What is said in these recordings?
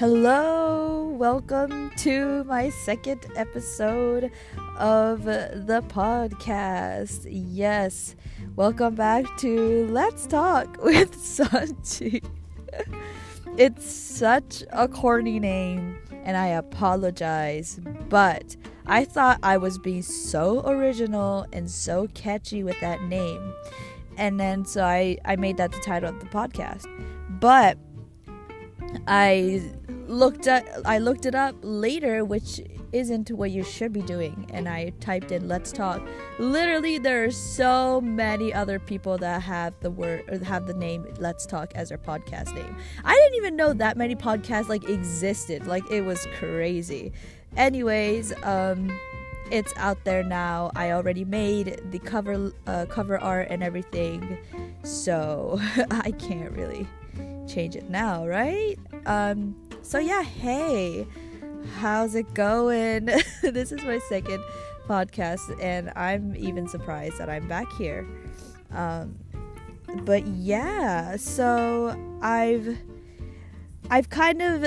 Hello, welcome to my second episode of the podcast. Yes, welcome back to Let's Talk with Sachi. it's such a corny name, and I apologize, but I thought I was being so original and so catchy with that name. And then so I, I made that the title of the podcast. But I looked at I looked it up later, which isn't what you should be doing, and I typed in "Let's Talk." Literally, there are so many other people that have the word or have the name "Let's Talk" as their podcast name. I didn't even know that many podcasts like existed. Like it was crazy. Anyways, um, it's out there now. I already made the cover uh, cover art and everything, so I can't really change it now, right? Um, so yeah, hey, how's it going? this is my second podcast, and I'm even surprised that I'm back here. Um, but yeah, so I've I've kind of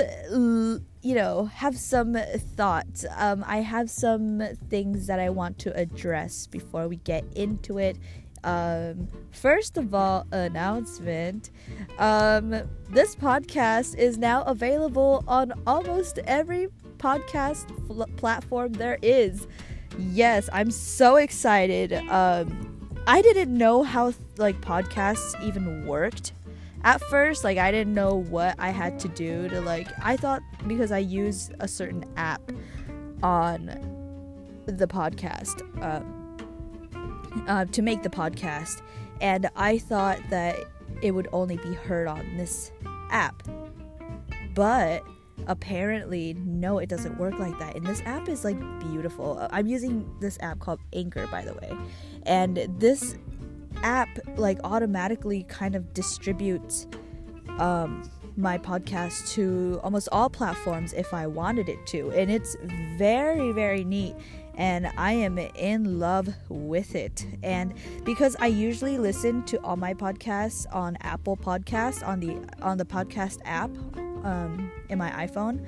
you know have some thoughts. Um, I have some things that I want to address before we get into it um, first of all, announcement. Um, this podcast is now available on almost every podcast fl- platform there is. Yes, I'm so excited. Um, I didn't know how like podcasts even worked at first. Like I didn't know what I had to do to like. I thought because I use a certain app on the podcast. Um, uh, to make the podcast, and I thought that it would only be heard on this app. But apparently, no, it doesn't work like that. And this app is like beautiful. I'm using this app called Anchor, by the way, and this app like automatically kind of distributes um, my podcast to almost all platforms if I wanted it to, and it's very, very neat and I am in love with it. And because I usually listen to all my podcasts on Apple Podcasts on the on the podcast app um, in my iPhone,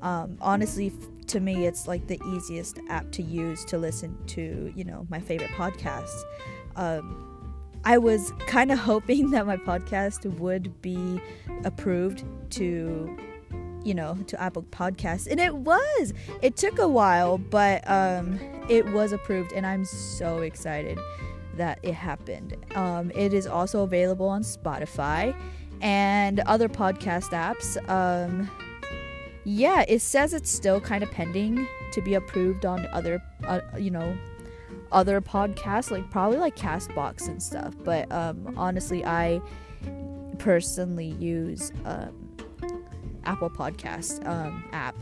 um, honestly, to me, it's like the easiest app to use to listen to you know my favorite podcasts. Um, I was kind of hoping that my podcast would be approved to you know, to Apple Podcasts. And it was. It took a while, but um it was approved and I'm so excited that it happened. Um it is also available on Spotify and other podcast apps. Um yeah, it says it's still kind of pending to be approved on other uh, you know, other podcasts like probably like Castbox and stuff. But um honestly, I personally use um Apple Podcast um, app.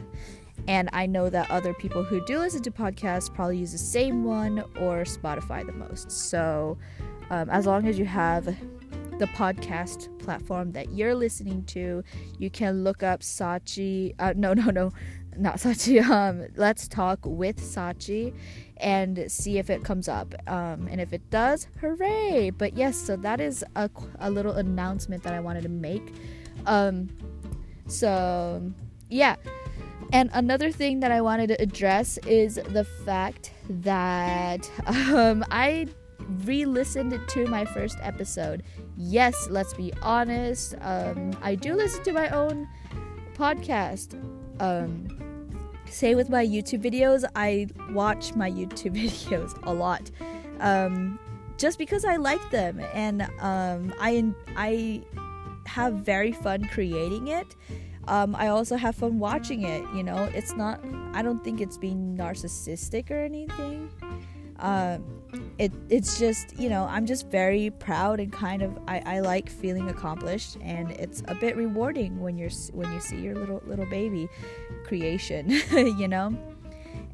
And I know that other people who do listen to podcasts probably use the same one or Spotify the most. So, um, as long as you have the podcast platform that you're listening to, you can look up Sachi. Uh, no, no, no, not Sachi. Um, let's talk with Sachi and see if it comes up. Um, and if it does, hooray! But yes, so that is a, a little announcement that I wanted to make. Um, so, yeah. And another thing that I wanted to address is the fact that um, I re listened to my first episode. Yes, let's be honest. Um, I do listen to my own podcast. Um, say with my YouTube videos, I watch my YouTube videos a lot. Um, just because I like them and um, I I have very fun creating it. Um, I also have fun watching it. You know, it's not. I don't think it's being narcissistic or anything. Um, it it's just you know I'm just very proud and kind of I, I like feeling accomplished and it's a bit rewarding when you're when you see your little little baby creation. you know.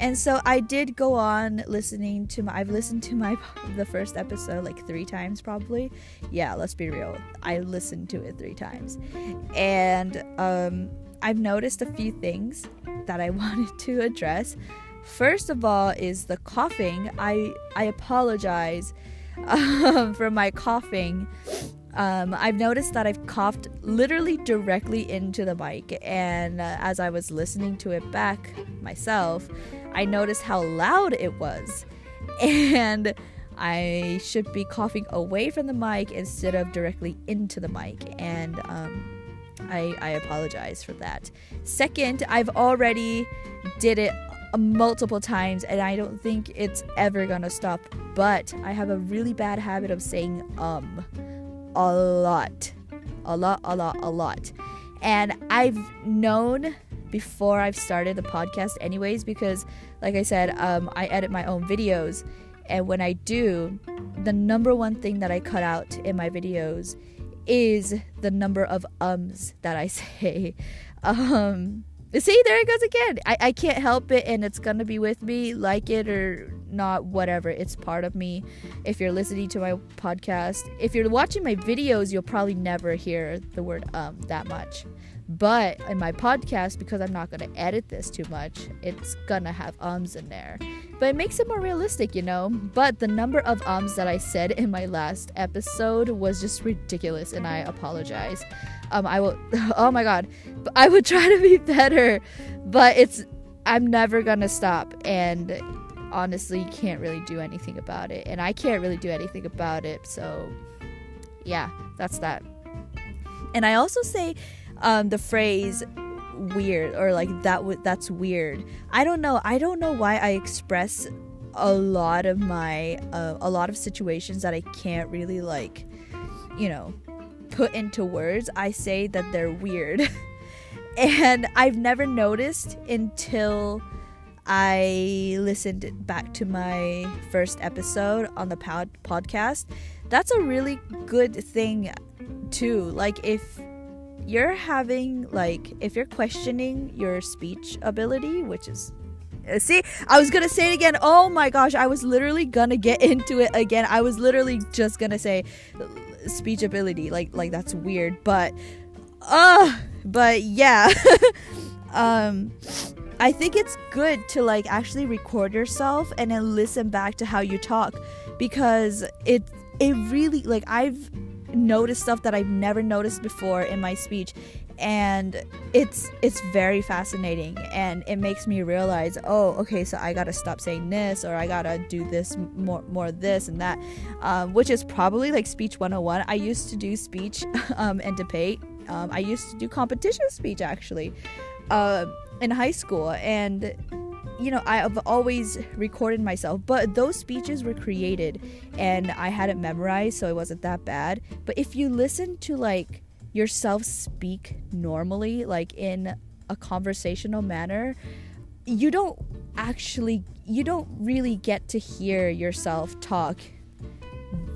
And so I did go on listening to my I've listened to my the first episode like 3 times probably. Yeah, let's be real. I listened to it 3 times. And um I've noticed a few things that I wanted to address. First of all is the coughing. I I apologize um, for my coughing. Um, I've noticed that I've coughed literally directly into the mic, and uh, as I was listening to it back myself, I noticed how loud it was. And I should be coughing away from the mic instead of directly into the mic. And um, I, I apologize for that. Second, I've already did it multiple times and I don't think it's ever gonna stop. But I have a really bad habit of saying um a lot. A lot, a lot, a lot. And I've known before I've started the podcast anyways because like I said, um, I edit my own videos and when I do, the number one thing that I cut out in my videos is the number of ums that I say. Um, see, there it goes again. I, I can't help it, and it's gonna be with me, like it or not, whatever. It's part of me. If you're listening to my podcast, if you're watching my videos, you'll probably never hear the word um that much. But in my podcast, because I'm not gonna edit this too much, it's gonna have ums in there but it makes it more realistic, you know. But the number of ums that I said in my last episode was just ridiculous, and I apologize. Um, I will. Oh my god, I would try to be better, but it's. I'm never gonna stop, and honestly, can't really do anything about it, and I can't really do anything about it. So, yeah, that's that. And I also say um, the phrase weird or like that w- that's weird. I don't know. I don't know why I express a lot of my uh, a lot of situations that I can't really like you know put into words. I say that they're weird. and I've never noticed until I listened back to my first episode on the pod- podcast. That's a really good thing too. Like if you're having like if you're questioning your speech ability, which is uh, See, I was gonna say it again. Oh my gosh, I was literally gonna get into it again. I was literally just gonna say speech ability. Like, like that's weird, but, uh, but yeah. um, I think it's good to like actually record yourself and then listen back to how you talk because it it really like I've noticed stuff that I've never noticed before in my speech and it's it's very fascinating and it makes me realize oh okay so i gotta stop saying this or i gotta do this more more this and that um, which is probably like speech 101 i used to do speech um, and debate um, i used to do competition speech actually uh, in high school and you know, I've always recorded myself, but those speeches were created and I had it memorized, so it wasn't that bad. But if you listen to like yourself speak normally, like in a conversational manner, you don't actually, you don't really get to hear yourself talk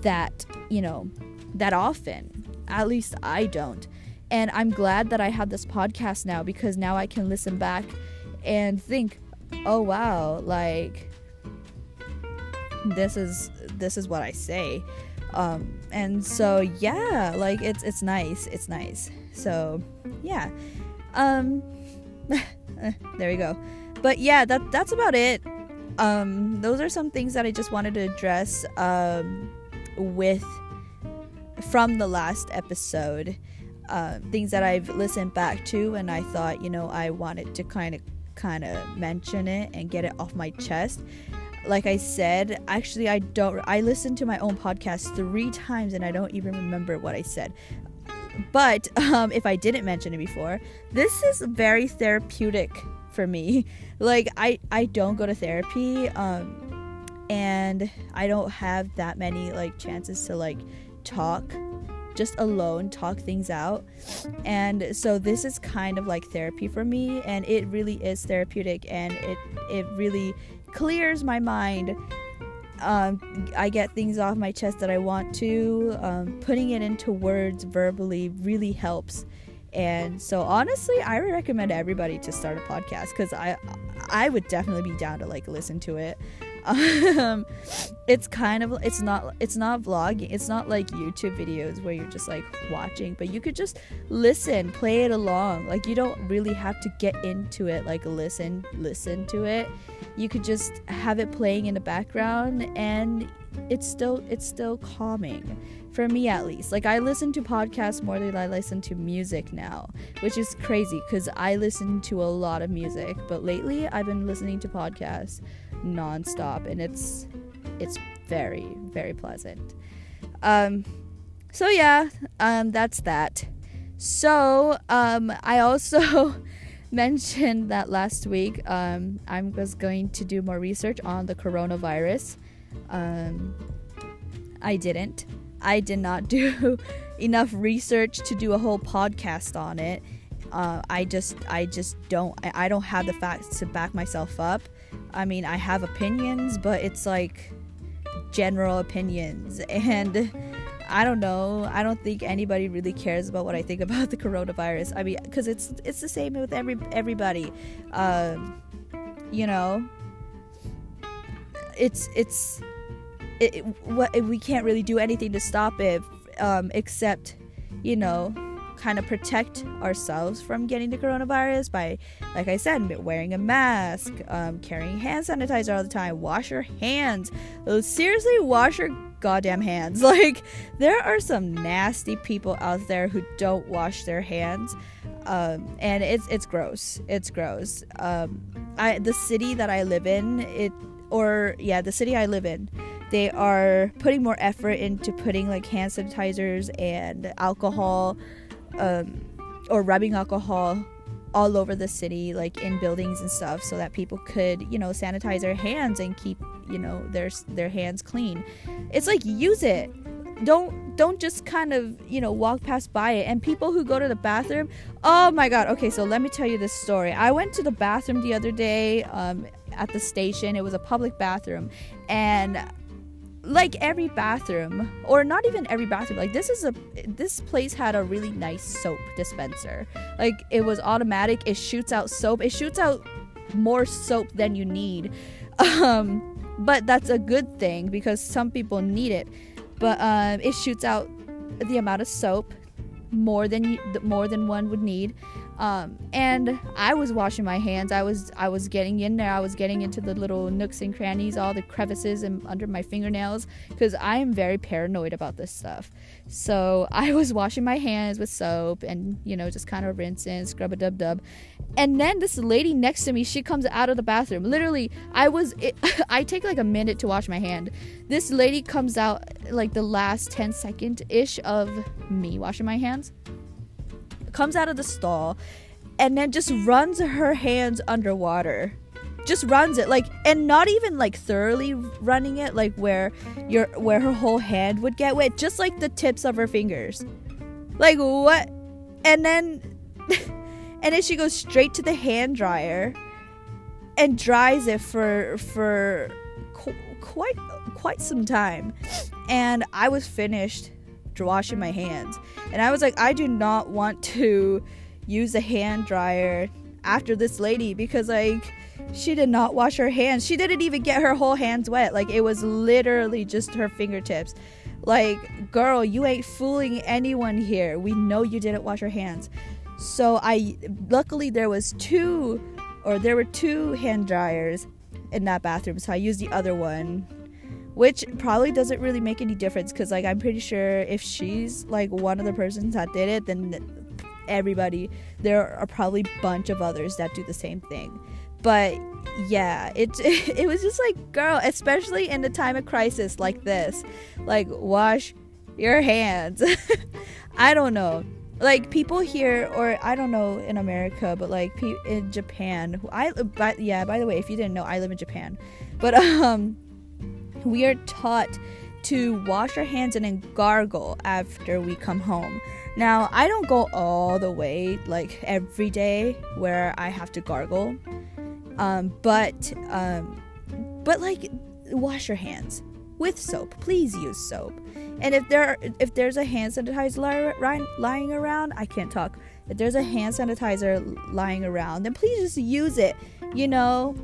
that, you know, that often. At least I don't. And I'm glad that I have this podcast now because now I can listen back and think, oh wow, like this is this is what I say. Um, and so yeah, like it's it's nice. It's nice. So yeah. Um there we go. But yeah, that that's about it. Um those are some things that I just wanted to address um with from the last episode. Uh, things that I've listened back to and I thought, you know, I wanted to kind of kind of mention it and get it off my chest. Like I said, actually, I don't. I listened to my own podcast three times and I don't even remember what I said. But um, if I didn't mention it before, this is very therapeutic for me. Like I, I don't go to therapy, um, and I don't have that many like chances to like talk just alone talk things out. And so this is kind of like therapy for me and it really is therapeutic and it it really clears my mind. Um, I get things off my chest that I want to. Um, putting it into words verbally really helps. And so honestly, I would recommend everybody to start a podcast because I I would definitely be down to like listen to it um, it's kind of it's not it's not vlogging it's not like youtube videos where you're just like watching but you could just listen play it along. Like you don't really have to get into it like listen listen to it. You could just have it playing in the background and it's still it's still calming for me at least. Like I listen to podcasts more than I listen to music now, which is crazy cuz I listen to a lot of music, but lately I've been listening to podcasts nonstop and it's it's very very pleasant. Um so yeah, um that's that. So, um I also mentioned that last week um, I was going to do more research on the coronavirus. Um, I didn't. I did not do enough research to do a whole podcast on it. Uh, I just, I just don't, I, I don't have the facts to back myself up. I mean, I have opinions, but it's like general opinions, and I don't know. I don't think anybody really cares about what I think about the coronavirus. I mean, because it's it's the same with every everybody. Um, you know, it's it's it, we can't really do anything to stop it um, except you know kind of protect ourselves from getting the coronavirus by, like I said, wearing a mask, um, carrying hand sanitizer all the time, wash your hands. Seriously, wash your goddamn hands. Like, there are some nasty people out there who don't wash their hands. Um, and it's it's gross. It's gross. Um, I the city that I live in, it or yeah, the city I live in, they are putting more effort into putting like hand sanitizers and alcohol um, or rubbing alcohol all over the city, like in buildings and stuff, so that people could, you know, sanitize their hands and keep, you know, their their hands clean. It's like use it. Don't don't just kind of you know walk past by it. And people who go to the bathroom, oh my god. Okay, so let me tell you this story. I went to the bathroom the other day um, at the station. It was a public bathroom, and like every bathroom or not even every bathroom like this is a this place had a really nice soap dispenser. Like it was automatic it shoots out soap it shoots out more soap than you need. Um but that's a good thing because some people need it. But um it shoots out the amount of soap more than you, more than one would need um, and I was washing my hands. I was I was getting in there. I was getting into the little nooks and crannies, all the crevices and under my fingernails, because I am very paranoid about this stuff. So I was washing my hands with soap and you know just kind of rinsing, scrub a dub dub, and then this lady next to me, she comes out of the bathroom. Literally, I was it, I take like a minute to wash my hand. This lady comes out like the last 10 second ish of me washing my hands comes out of the stall and then just runs her hands underwater. Just runs it like and not even like thoroughly running it like where your where her whole hand would get wet just like the tips of her fingers. Like what? And then and then she goes straight to the hand dryer and dries it for for qu- quite quite some time. And i was finished washing my hands. And I was like, I do not want to use a hand dryer after this lady because, like, she did not wash her hands. She didn't even get her whole hands wet. Like, it was literally just her fingertips. Like, girl, you ain't fooling anyone here. We know you didn't wash your hands. So, I luckily there was two, or there were two hand dryers in that bathroom. So, I used the other one which probably doesn't really make any difference because like i'm pretty sure if she's like one of the persons that did it then everybody there are probably a bunch of others that do the same thing. But yeah it it was just like girl especially in a time of crisis like this like wash your hands. I don't know. Like people here or i don't know in america but like in japan i but yeah by the way if you didn't know i live in japan. But um we are taught to wash our hands and then gargle after we come home. Now, I don't go all the way like every day where I have to gargle, um, but um, but like wash your hands with soap. Please use soap. And if there if there's a hand sanitizer lying around, I can't talk. If there's a hand sanitizer lying around, then please just use it. You know,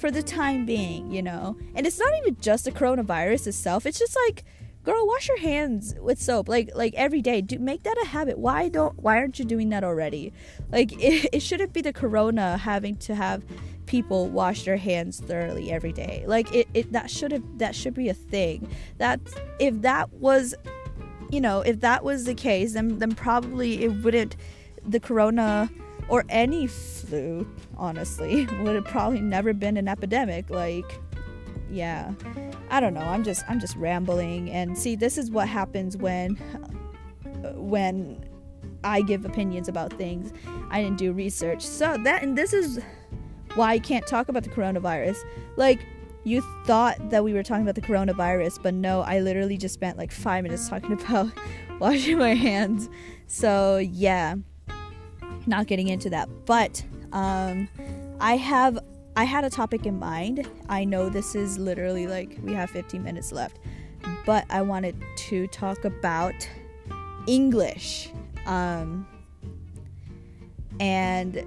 for the time being, you know? And it's not even just the coronavirus itself. It's just like, girl, wash your hands with soap like like every day. Do make that a habit. Why don't why aren't you doing that already? Like it, it shouldn't be the corona having to have people wash their hands thoroughly every day. Like it, it that should have that should be a thing. That if that was you know, if that was the case, then then probably it wouldn't the corona or any flu, honestly, would have probably never been an epidemic. Like yeah. I don't know. I'm just I'm just rambling and see this is what happens when uh, when I give opinions about things. I didn't do research. So that and this is why I can't talk about the coronavirus. Like you thought that we were talking about the coronavirus, but no, I literally just spent like 5 minutes talking about washing my hands. So, yeah. Not getting into that. But um I have I had a topic in mind. I know this is literally like we have 15 minutes left, but I wanted to talk about English. Um, and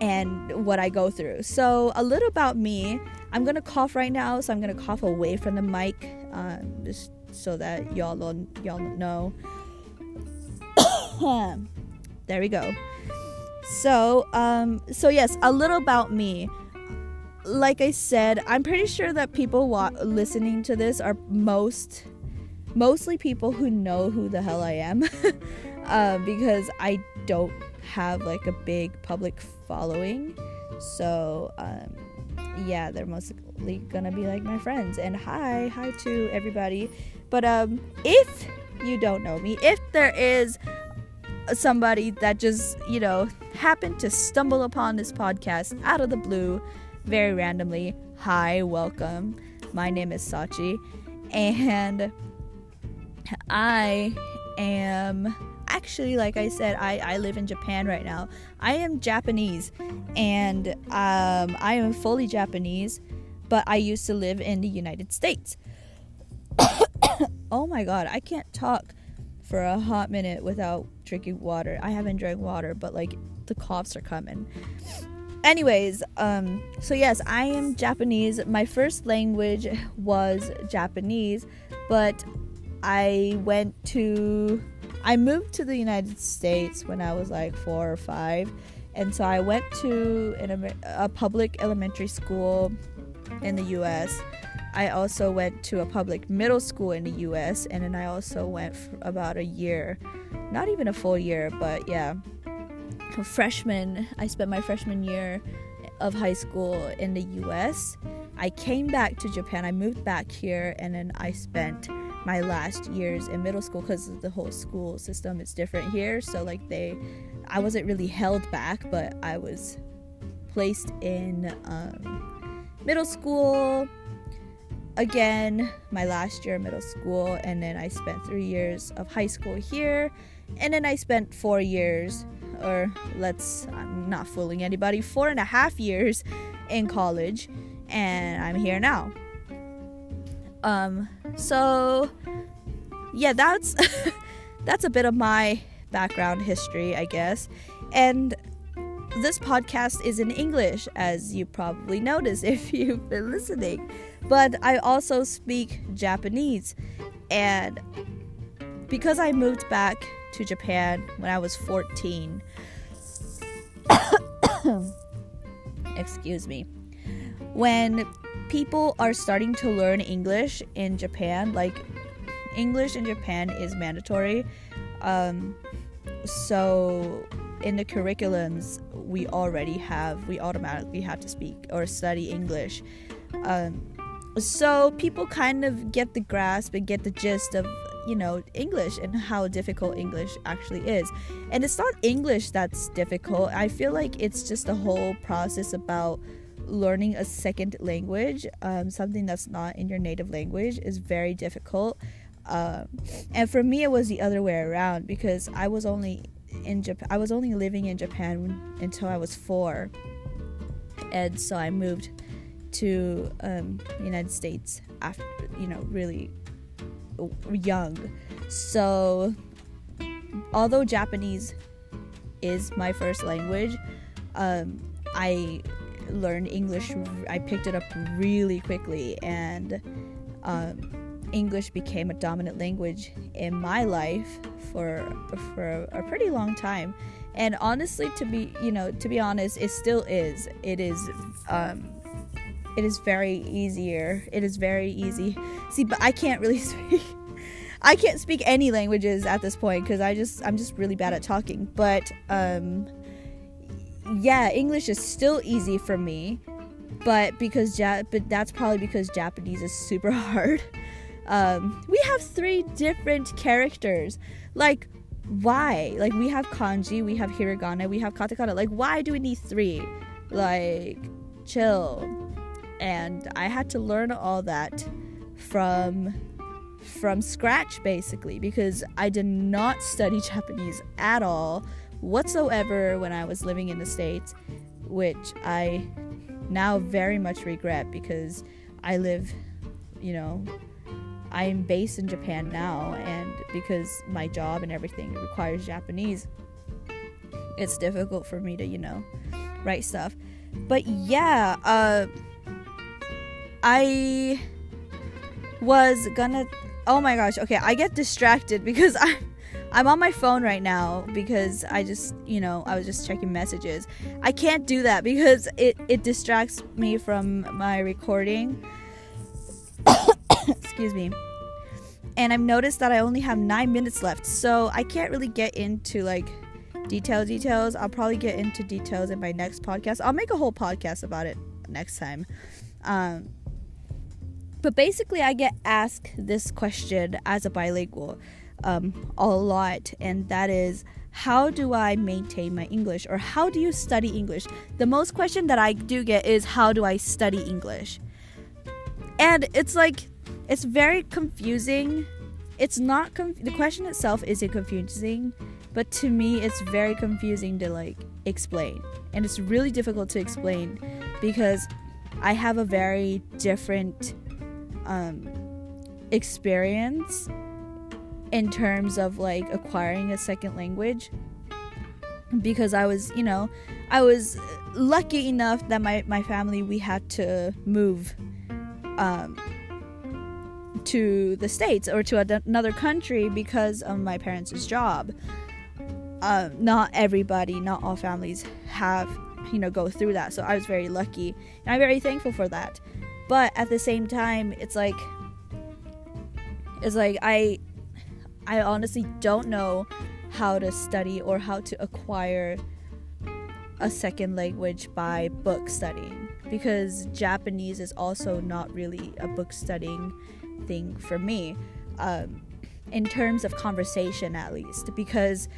and what I go through. So a little about me. I'm gonna cough right now, so I'm gonna cough away from the mic, um, just so that y'all y'all know. there we go. So, um, so yes, a little about me. Like I said, I'm pretty sure that people wa- listening to this are most, mostly people who know who the hell I am, uh, because I don't have like a big public following. So, um, yeah, they're mostly gonna be like my friends. And hi, hi to everybody. But um, if you don't know me, if there is somebody that just, you know, happened to stumble upon this podcast out of the blue, very randomly, hi, welcome. My name is Sachi, and I am actually like i said i, I live in japan right now. I am japanese and um, i am fully japanese but i used to live in the united states. Oh my god i can't talk for a hot minute without drinking water. I haven't drank water but like the coughs are coming. Anyways um so yes i am japanese. My first language was japanese but i went to I moved to the United States when I was like four or five, and so I went to an, a public elementary school in the U.S. I also went to a public middle school in the U.S. and then I also went for about a year, not even a full year, but yeah, a freshman. I spent my freshman year of high school in the U.S. I came back to Japan. I moved back here, and then I spent my last years in middle school because the whole school system is different here. So like they, I wasn't really held back, but I was placed in um, middle school again my last year of middle school and then i spent three years of high school here and then i spent four years or let's i'm not fooling anybody four and a half years in college and i'm here now um, so yeah, that's that's a bit of my background history, I guess. And this podcast is in English, as you probably noticed if you've been listening. But I also speak Japanese. And because I moved back to Japan when I was 14, excuse me, when people are starting to learn English in Japan. Like, English in Japan is mandatory. Um, so, in the curriculums, we already have, we automatically have to speak or study English. Um, so, people kind of get the grasp and get the gist of you know english and how difficult english actually is and it's not english that's difficult i feel like it's just the whole process about learning a second language, um, something that's not in your native language, is very difficult. Um, and for me, it was the other way around because I was only in Japan. I was only living in Japan until I was four, and so I moved to um, the United States after you know really young. So although Japanese is my first language, um, I learned English. I picked it up really quickly, and um, English became a dominant language in my life for for a pretty long time. And honestly, to be you know to be honest, it still is. It is. Um, it is very easier. It is very easy. See, but I can't really speak. I can't speak any languages at this point because I just I'm just really bad at talking. But um, yeah, English is still easy for me, but because ja- but that's probably because Japanese is super hard. Um, we have three different characters. Like, why? Like, we have kanji, we have hiragana, we have katakana. Like, why do we need three? Like, chill and I had to learn all that from from scratch basically because I did not study Japanese at all whatsoever when I was living in the states which I now very much regret because I live you know I'm based in Japan now and because my job and everything requires Japanese it's difficult for me to you know write stuff but yeah uh I was gonna. Oh my gosh. Okay, I get distracted because I'm I'm on my phone right now because I just you know I was just checking messages. I can't do that because it it distracts me from my recording. Excuse me. And I've noticed that I only have nine minutes left, so I can't really get into like detail details. I'll probably get into details in my next podcast. I'll make a whole podcast about it next time. Um, but basically, I get asked this question as a bilingual um, a lot, and that is how do I maintain my English or how do you study English? The most question that I do get is how do I study English? And it's like, it's very confusing. It's not, conf- the question itself isn't confusing, but to me, it's very confusing to like explain. And it's really difficult to explain because I have a very different um, experience in terms of like acquiring a second language because I was, you know, I was lucky enough that my, my family we had to move um, to the states or to a, another country because of my parents' job. Uh, not everybody, not all families have, you know, go through that. So I was very lucky, and I'm very thankful for that but at the same time it's like it's like i i honestly don't know how to study or how to acquire a second language by book studying because japanese is also not really a book studying thing for me um, in terms of conversation at least because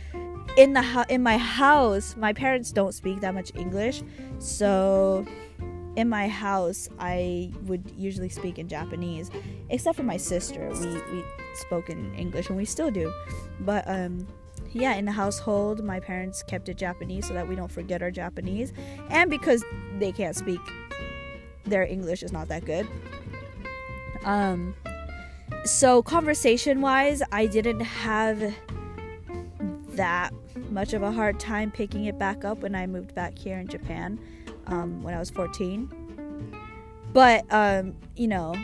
in the ho- in my house my parents don't speak that much english so in my house, I would usually speak in Japanese, except for my sister. We we spoke in English, and we still do. But um, yeah, in the household, my parents kept it Japanese so that we don't forget our Japanese, and because they can't speak, their English is not that good. Um, so conversation wise, I didn't have that much of a hard time picking it back up when I moved back here in Japan um, when I was 14. But, um, you know,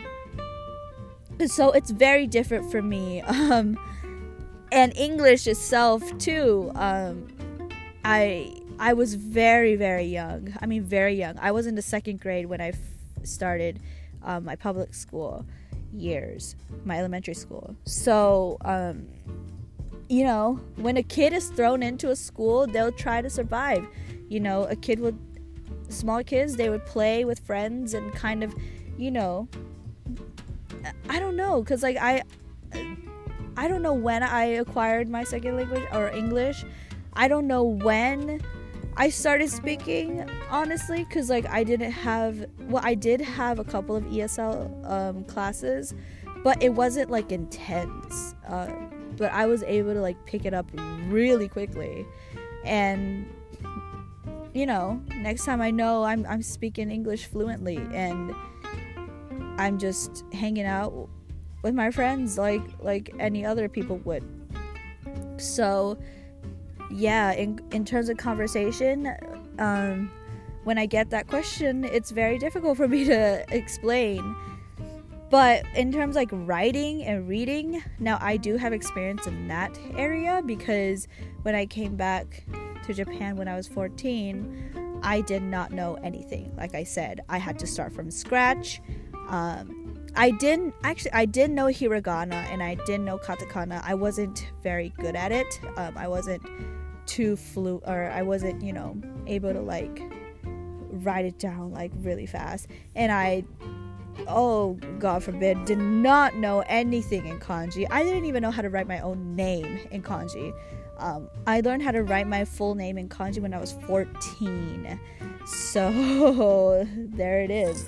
so it's very different for me. Um, and English itself, too. Um, I I was very very young. I mean, very young. I was in the second grade when I f- started um, my public school years, my elementary school. So, um, you know, when a kid is thrown into a school, they'll try to survive. You know, a kid will small kids they would play with friends and kind of you know i don't know because like i i don't know when i acquired my second language or english i don't know when i started speaking honestly because like i didn't have well i did have a couple of esl um, classes but it wasn't like intense uh, but i was able to like pick it up really quickly and you know, next time I know I'm I'm speaking English fluently and I'm just hanging out with my friends like like any other people would. So, yeah, in in terms of conversation, um, when I get that question, it's very difficult for me to explain. but in terms like writing and reading, now I do have experience in that area because when I came back to Japan when I was 14, I did not know anything. Like I said, I had to start from scratch. Um, I didn't actually I did know hiragana and I did know katakana. I wasn't very good at it. Um, I wasn't too flu or I wasn't, you know, able to like write it down like really fast. And I oh god forbid did not know anything in kanji. I didn't even know how to write my own name in kanji. Um, i learned how to write my full name in kanji when i was 14 so there it is.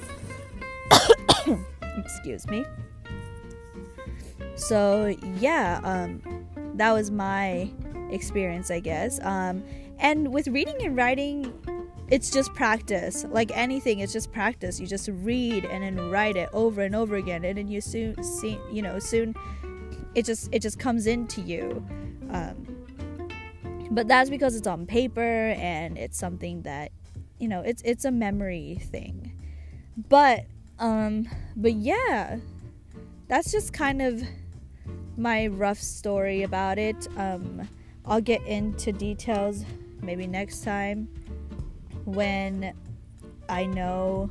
Excuse me. So yeah um, that was my experience i guess. Um, and with reading and writing it's just practice. Like anything it's just practice. You just read and then write it over and over again. And then you soon see you know soon it just it just comes into you. Um, but that's because it's on paper and it's something that you know it's it's a memory thing. But um but yeah that's just kind of my rough story about it. Um i'll get into details maybe next time when I know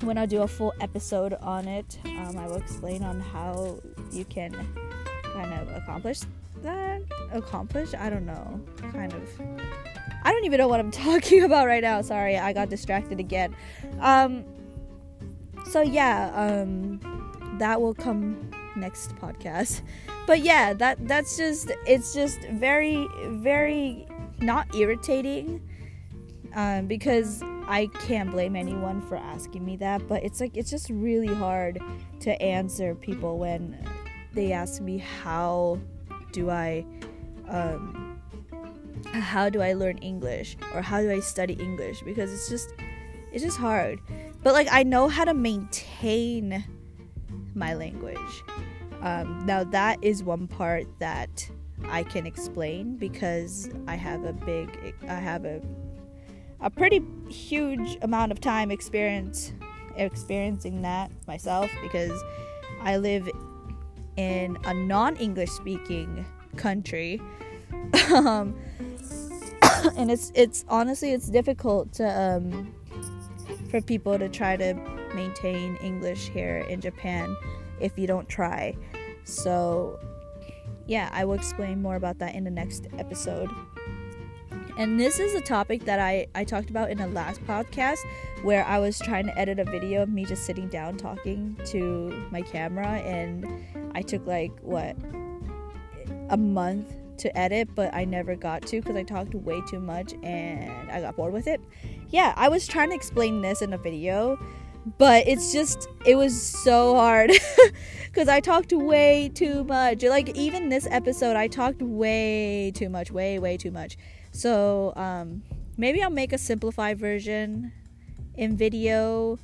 when I do a full episode on it, um, I will explain on how you can kind of accomplish that. Accomplish? I don't know. Kind of. I don't even know what I'm talking about right now. Sorry, I got distracted again. Um. So yeah, um, that will come next podcast. But yeah, that that's just it's just very very not irritating um, because I can't blame anyone for asking me that, but it's like it's just really hard to answer people when they ask me how do I um, how do I learn English or how do I study English because it's just it's just hard. But like I know how to maintain my language. Um, now that is one part that I can explain because I have a big I have a a pretty huge amount of time experience experiencing that myself because I live in a non-English speaking country. um, and it's it's honestly it's difficult to um, for people to try to maintain English here in Japan if you don't try. So yeah, I will explain more about that in the next episode. And this is a topic that I, I talked about in the last podcast where I was trying to edit a video of me just sitting down talking to my camera. And I took like, what, a month to edit, but I never got to because I talked way too much and I got bored with it. Yeah, I was trying to explain this in a video, but it's just, it was so hard because I talked way too much. Like, even this episode, I talked way too much, way, way too much. So um, maybe I'll make a simplified version in video,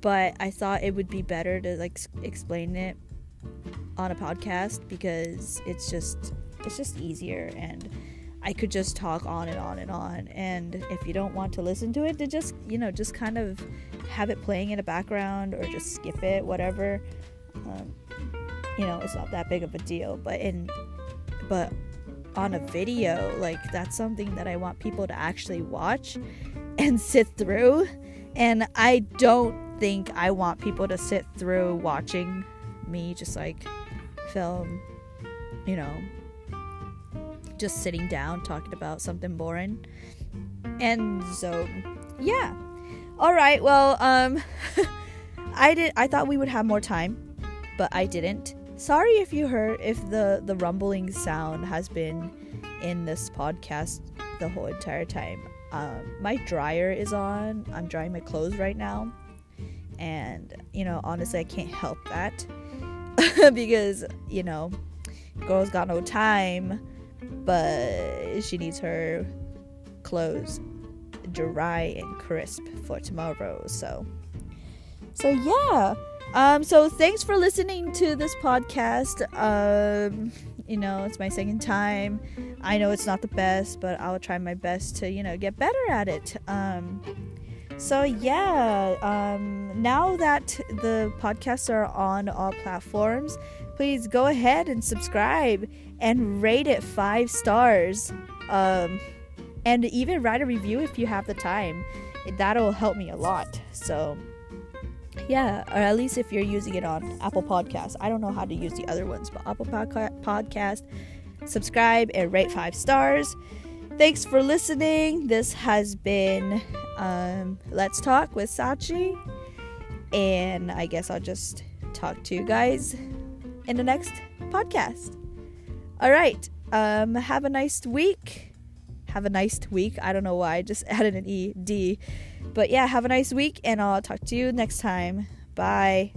but I thought it would be better to like explain it on a podcast because it's just it's just easier and I could just talk on and on and on. And if you don't want to listen to it, to just you know just kind of have it playing in the background or just skip it, whatever. Um, you know, it's not that big of a deal. But in but on a video like that's something that i want people to actually watch and sit through and i don't think i want people to sit through watching me just like film you know just sitting down talking about something boring. And so yeah. All right well um i did i thought we would have more time but i didn't. Sorry if you heard if the the rumbling sound has been in this podcast the whole entire time. Um, my dryer is on. I'm drying my clothes right now. And you know honestly i can't help that because you know girl's got no time but she needs her clothes dry and crisp for tomorrow so so yeah um, so thanks for listening to this podcast. Um, you know, it's my second time. I know it's not the best, but I'll try my best to, you know, get better at it. Um, So yeah, um, now that the podcasts are on all platforms, please go ahead and subscribe and rate it five stars. Um, and even write a review if you have the time. That'll help me a lot. So yeah, or at least if you're using it on Apple Podcasts. I don't know how to use the other ones, but Apple Podcast, subscribe and rate five stars. Thanks for listening. This has been um, Let's Talk with Sachi. And I guess I'll just talk to you guys in the next podcast. All right. Um, have a nice week. Have a nice week. I don't know why I just added an E D. But yeah, have a nice week and I'll talk to you next time. Bye.